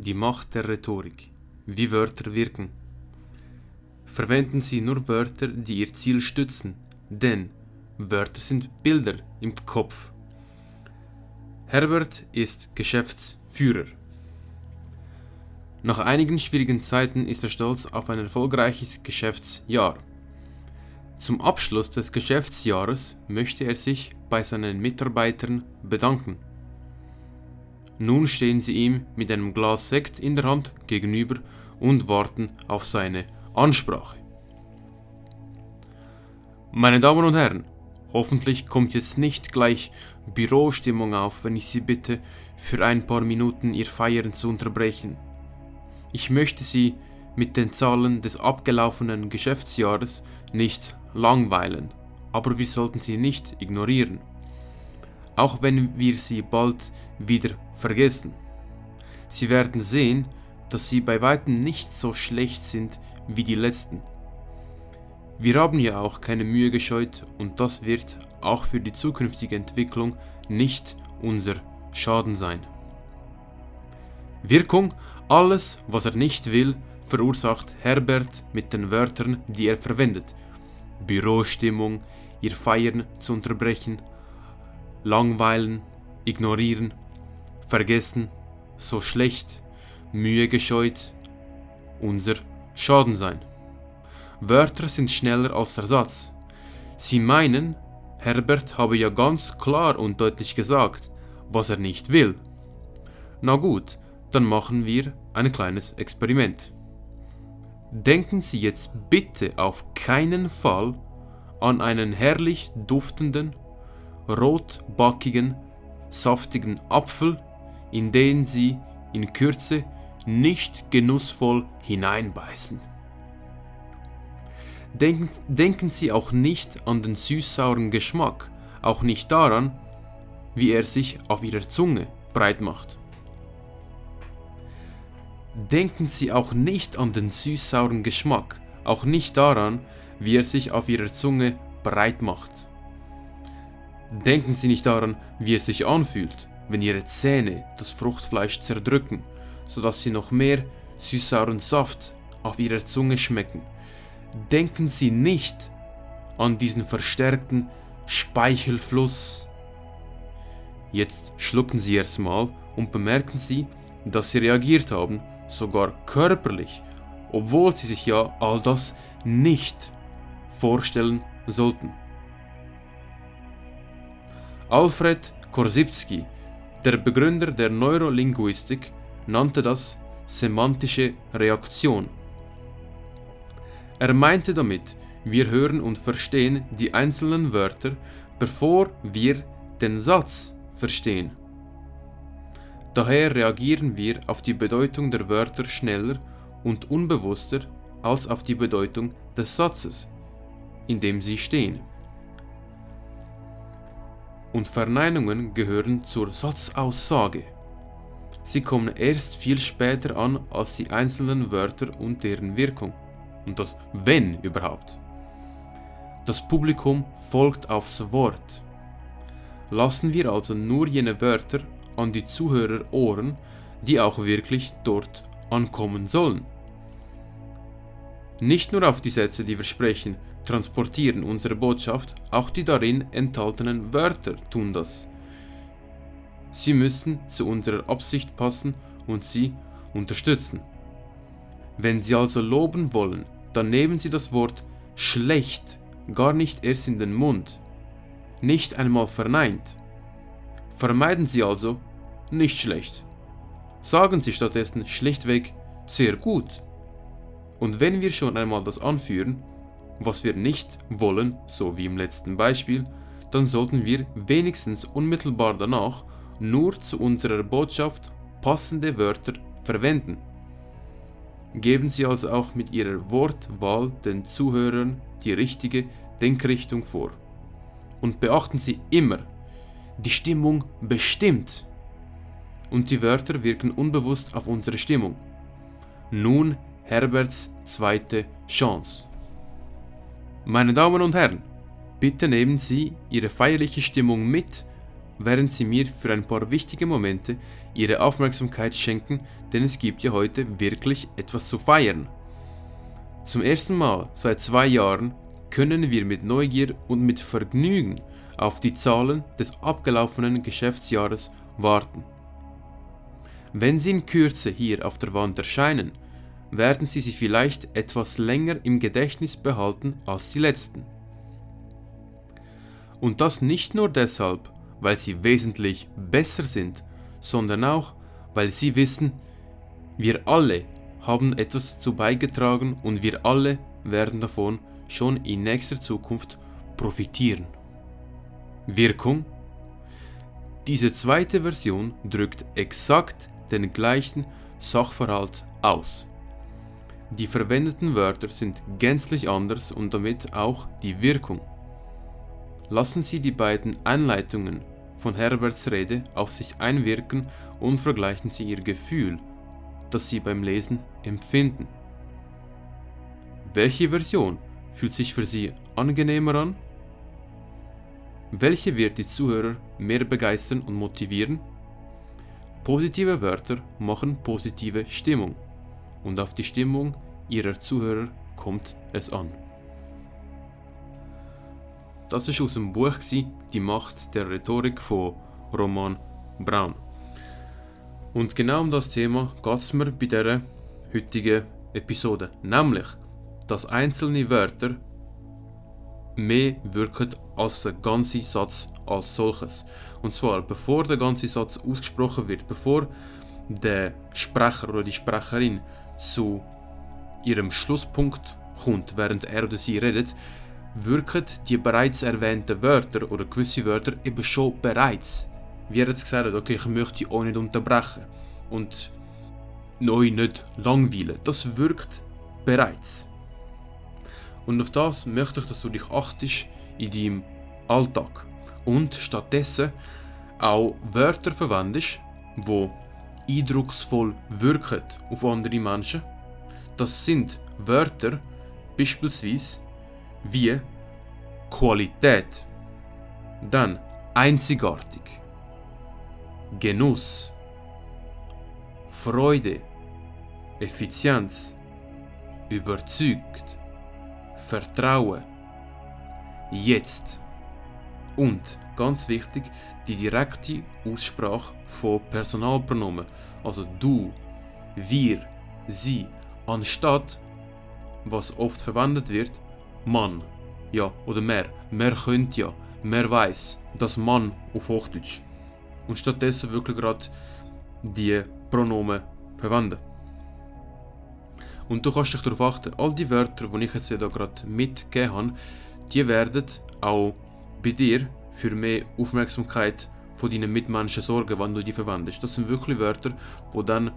Die Macht der Rhetorik. Wie Wörter wirken. Verwenden Sie nur Wörter, die Ihr Ziel stützen, denn Wörter sind Bilder im Kopf. Herbert ist Geschäftsführer. Nach einigen schwierigen Zeiten ist er stolz auf ein erfolgreiches Geschäftsjahr. Zum Abschluss des Geschäftsjahres möchte er sich bei seinen Mitarbeitern bedanken. Nun stehen sie ihm mit einem Glas Sekt in der Hand gegenüber und warten auf seine Ansprache. Meine Damen und Herren, hoffentlich kommt jetzt nicht gleich Bürostimmung auf, wenn ich Sie bitte, für ein paar Minuten Ihr Feiern zu unterbrechen. Ich möchte Sie mit den Zahlen des abgelaufenen Geschäftsjahres nicht langweilen, aber wir sollten sie nicht ignorieren, auch wenn wir sie bald wieder vergessen. Sie werden sehen, dass sie bei weitem nicht so schlecht sind wie die letzten. Wir haben ja auch keine Mühe gescheut und das wird auch für die zukünftige Entwicklung nicht unser Schaden sein. Wirkung, alles, was er nicht will, verursacht Herbert mit den Wörtern, die er verwendet. Bürostimmung, ihr Feiern zu unterbrechen, langweilen, ignorieren, vergessen, so schlecht, Mühe gescheut, unser Schaden sein. Wörter sind schneller als der Satz. Sie meinen, Herbert habe ja ganz klar und deutlich gesagt, was er nicht will. Na gut, dann machen wir ein kleines Experiment. Denken Sie jetzt bitte auf keinen Fall an einen herrlich duftenden, rotbackigen, saftigen Apfel, in den Sie in Kürze nicht genussvoll hineinbeißen. Denken, denken Sie auch nicht an den süß-sauren Geschmack, auch nicht daran, wie er sich auf Ihrer Zunge breit macht. Denken Sie auch nicht an den süß-sauren Geschmack, auch nicht daran, wie er sich auf Ihrer Zunge breit macht. Denken Sie nicht daran, wie es sich anfühlt, wenn Ihre Zähne das Fruchtfleisch zerdrücken, sodass Sie noch mehr süß-sauren Saft auf Ihrer Zunge schmecken. Denken Sie nicht an diesen verstärkten Speichelfluss. Jetzt schlucken Sie erstmal und bemerken Sie, dass Sie reagiert haben sogar körperlich, obwohl sie sich ja all das nicht vorstellen sollten. Alfred Korsipski, der Begründer der Neurolinguistik, nannte das semantische Reaktion. Er meinte damit, wir hören und verstehen die einzelnen Wörter, bevor wir den Satz verstehen. Daher reagieren wir auf die Bedeutung der Wörter schneller und unbewusster als auf die Bedeutung des Satzes, in dem sie stehen. Und Verneinungen gehören zur Satzaussage. Sie kommen erst viel später an als die einzelnen Wörter und deren Wirkung. Und das wenn überhaupt. Das Publikum folgt aufs Wort. Lassen wir also nur jene Wörter an die Zuhörer Ohren, die auch wirklich dort ankommen sollen. Nicht nur auf die Sätze, die wir sprechen, transportieren unsere Botschaft, auch die darin enthaltenen Wörter tun das. Sie müssen zu unserer Absicht passen und sie unterstützen. Wenn Sie also loben wollen, dann nehmen Sie das Wort schlecht gar nicht erst in den Mund, nicht einmal verneint. Vermeiden Sie also, nicht schlecht. Sagen Sie stattdessen schlichtweg sehr gut. Und wenn wir schon einmal das anführen, was wir nicht wollen, so wie im letzten Beispiel, dann sollten wir wenigstens unmittelbar danach nur zu unserer Botschaft passende Wörter verwenden. Geben Sie also auch mit Ihrer Wortwahl den Zuhörern die richtige Denkrichtung vor. Und beachten Sie immer, die Stimmung bestimmt und die Wörter wirken unbewusst auf unsere Stimmung. Nun Herberts zweite Chance. Meine Damen und Herren, bitte nehmen Sie Ihre feierliche Stimmung mit während Sie mir für ein paar wichtige Momente Ihre Aufmerksamkeit schenken, denn es gibt ja heute wirklich etwas zu feiern. Zum ersten Mal seit zwei Jahren können wir mit Neugier und mit Vergnügen auf die Zahlen des abgelaufenen Geschäftsjahres warten. Wenn sie in Kürze hier auf der Wand erscheinen, werden Sie sie vielleicht etwas länger im Gedächtnis behalten als die letzten. Und das nicht nur deshalb, weil sie wesentlich besser sind, sondern auch, weil sie wissen, wir alle haben etwas dazu beigetragen und wir alle werden davon schon in nächster Zukunft profitieren. Wirkung? Diese zweite Version drückt exakt den gleichen Sachverhalt aus. Die verwendeten Wörter sind gänzlich anders und damit auch die Wirkung. Lassen Sie die beiden Einleitungen von Herberts Rede auf sich einwirken und vergleichen Sie Ihr Gefühl, das Sie beim Lesen empfinden. Welche Version fühlt sich für Sie angenehmer an? Welche wird die Zuhörer mehr begeistern und motivieren? Positive Wörter machen positive Stimmung und auf die Stimmung Ihrer Zuhörer kommt es an. Das ist aus dem Buch Die Macht der Rhetorik von Roman Braun. Und genau um das Thema geht es mir bei dieser heutigen Episode. Nämlich, dass einzelne Wörter mehr wirken als der ganze Satz als solches. Und zwar bevor der ganze Satz ausgesprochen wird, bevor der Sprecher oder die Sprecherin zu ihrem Schlusspunkt kommt, während er oder sie redet, wirken die bereits erwähnten Wörter oder gewisse Wörter eben schon bereits. Wie er jetzt gesagt hat, okay, ich möchte euch nicht unterbrechen und euch nicht langweilen. Das wirkt bereits. Und auf das möchte ich, dass du dich achtest in deinem Alltag und stattdessen auch Wörter verwendest, die eindrucksvoll wirken auf andere Menschen. Das sind Wörter beispielsweise wie Qualität, dann einzigartig, Genuss, Freude, Effizienz, überzeugt, Vertrauen, jetzt und ganz wichtig die direkte Aussprache von Personalpronomen, also du, wir, sie, anstatt was oft verwendet wird, Mann. Ja, oder mehr. Mehr könnte ja. Mehr weiß. Das Mann auf Hochdeutsch. Und stattdessen wirklich gerade die Pronomen verwenden. Und du kannst dich darauf achten, all die Wörter, die ich jetzt hier gerade mitgegeben habe, die werden auch bei dir für mehr Aufmerksamkeit von deinen Mitmenschen sorgen, wenn du die verwendest. Das sind wirklich Wörter, die dann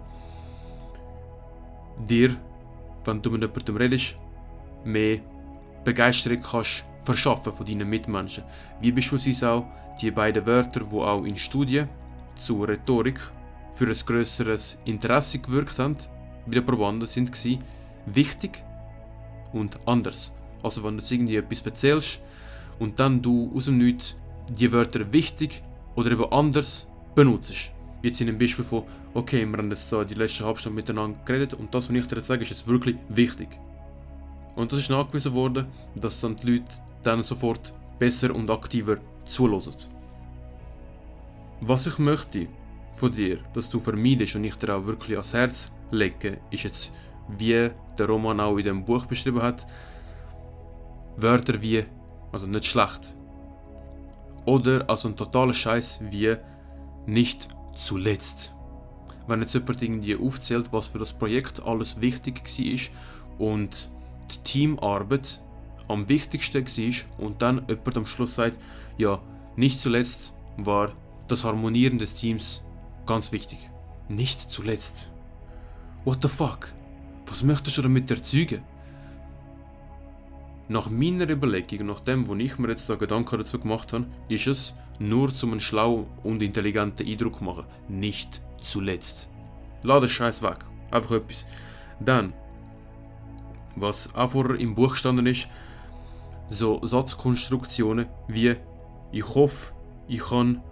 dir, wenn du mit jemandem redest, mehr Begeisterung kannst verschaffen von deinen Mitmenschen. Wie beispielsweise auch die beiden Wörter, die auch in Studien zur Rhetorik für ein größeres Interesse gewirkt haben, bei den Probanden sind sie wichtig und anders. Also wenn du irgendwie etwas erzählst und dann du aus dem Nichts die Wörter wichtig oder eben anders benutzt. Jetzt in einem Beispiel von, okay, wir haben jetzt die letzte halbe Stunde miteinander geredet und das, was ich dir jetzt sage, ist jetzt wirklich wichtig. Und das ist nachgewiesen worden, dass dann die Leute dann sofort besser und aktiver zulassen. Was ich möchte von dir, dass du vermeidest und ich dir auch wirklich ans Herz lege, ist jetzt, wie der Roman auch in dem Buch beschrieben hat, Wörter wie, also nicht schlecht, oder also ein totaler Scheiß wie nicht zuletzt. Wenn jetzt jemand irgendwie aufzählt, was für das Projekt alles wichtig war und die Teamarbeit am wichtigsten war und dann jemand am Schluss sagt, ja, nicht zuletzt war das Harmonieren des Teams ganz wichtig. Nicht zuletzt. What the fuck? Was möchtest du damit erzeugen? Nach meiner Überlegung, nach dem, wo ich mir jetzt da Gedanken dazu gemacht habe, ist es nur zum einen schlau und intelligenten Eindruck machen. Nicht zuletzt. Lass den Scheiß weg. Einfach etwas. Dann, was auch vorher im Buch gestanden ist, so Satzkonstruktionen wie ich hoffe, ich kann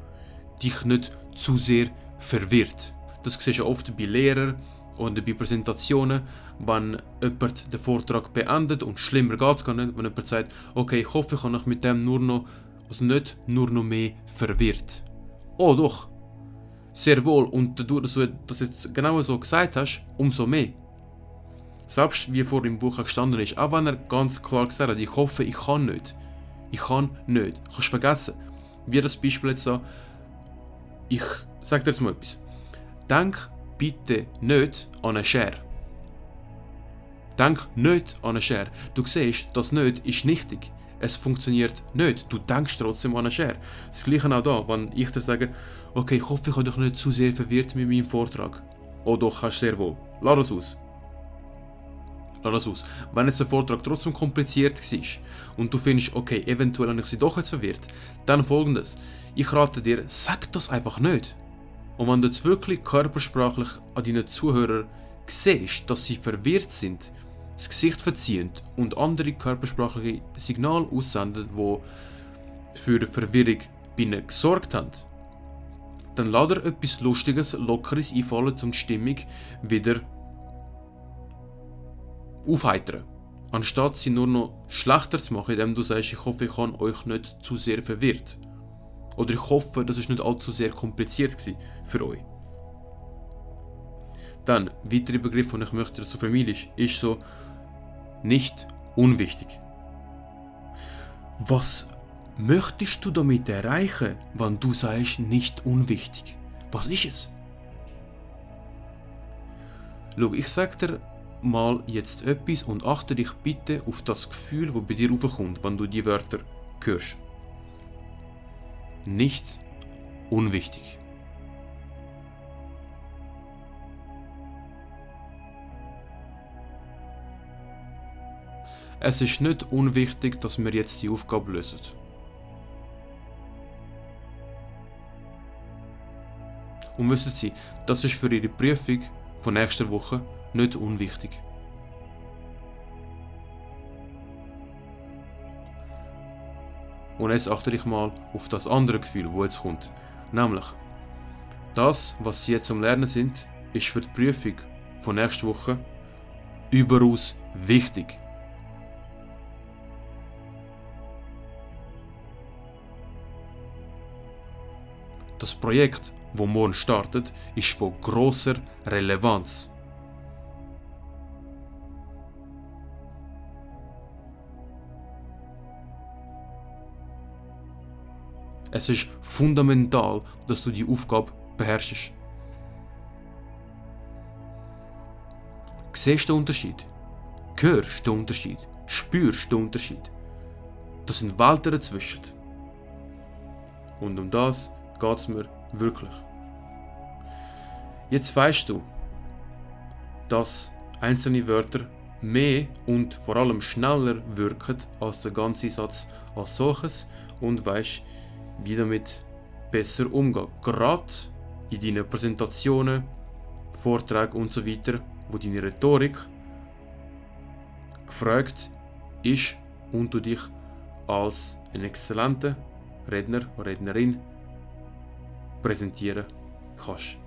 dich nicht zu sehr verwirrt. Das siehst du oft bei Lehrern oder bei Präsentationen, wenn jemand den Vortrag beendet und schlimmer geht es gar nicht, wenn jemand sagt, okay, ich hoffe, ich habe mich mit dem nur noch, also nicht nur noch mehr verwirrt. Oh doch, sehr wohl. Und dadurch, dass du das jetzt genau so gesagt hast, umso mehr. Selbst wie vor im Buch gestanden ist, auch wenn er ganz klar gesagt hat, ich hoffe, ich kann nicht. Ich kann nicht. Kannst vergessen. Wie das Beispiel jetzt so, ich sag dir jetzt mal etwas. Denk bitte nicht an eine Schere. Denk nicht an eine Schere. Du siehst, das nicht ist nichtig. Es funktioniert nicht. Du denkst trotzdem an eine Schere. Das gleiche auch da, wenn ich dir sage, okay, ich hoffe, ich habe dich nicht zu sehr verwirrt mit meinem Vortrag. Oh doch, hast sehr wohl. Lass es aus. Lass es aus. Wenn jetzt der Vortrag trotzdem kompliziert war und du findest, okay, eventuell habe ich sie doch jetzt verwirrt, dann folgendes. Ich rate dir, sag das einfach nicht. Und wenn du jetzt wirklich körpersprachlich an deinen Zuhörern siehst, dass sie verwirrt sind, das Gesicht verziehen und andere körpersprachliche Signale aussenden, die für Verwirrung bei ihnen gesorgt haben, dann lass dir etwas Lustiges, Lockeres einfallen, um die Stimmung wieder aufheitern. Anstatt sie nur noch schlechter zu machen, indem du sagst, ich hoffe, ich habe euch nicht zu sehr verwirrt. Oder ich hoffe, das ist nicht allzu sehr kompliziert für euch. Dann, weitere Begriff, den ich möchte, dass du vermeidest, ist so nicht unwichtig. Was möchtest du damit erreichen, wenn du sagst nicht unwichtig? Was ist es? Schau, ich sag dir mal jetzt etwas und achte dich bitte auf das Gefühl, das bei dir aufkommt, wenn du die Wörter hörst. Nicht unwichtig. Es ist nicht unwichtig, dass wir jetzt die Aufgabe lösen. Und wissen Sie, das ist für Ihre Prüfung von nächster Woche nicht unwichtig. Und jetzt achte ich mal auf das andere Gefühl, wo jetzt kommt. Nämlich, das, was Sie jetzt am Lernen sind, ist für die Prüfung von nächster Woche überaus wichtig. Das Projekt, wo morgen startet, ist von großer Relevanz. Es ist fundamental, dass du die Aufgabe beherrschst. Siehst du den Unterschied? Hörst du den Unterschied? Spürst du den Unterschied? Das sind Welten dazwischen. Und um das geht es mir wirklich. Jetzt weißt du, dass einzelne Wörter mehr und vor allem schneller wirken als der ganze Satz als solches und weißt, wie damit besser umgehen. Gerade in deinen Präsentationen, Vorträgen und so weiter, wo deine Rhetorik gefragt ist und du dich als ein exzellenter Redner oder Rednerin präsentieren kannst.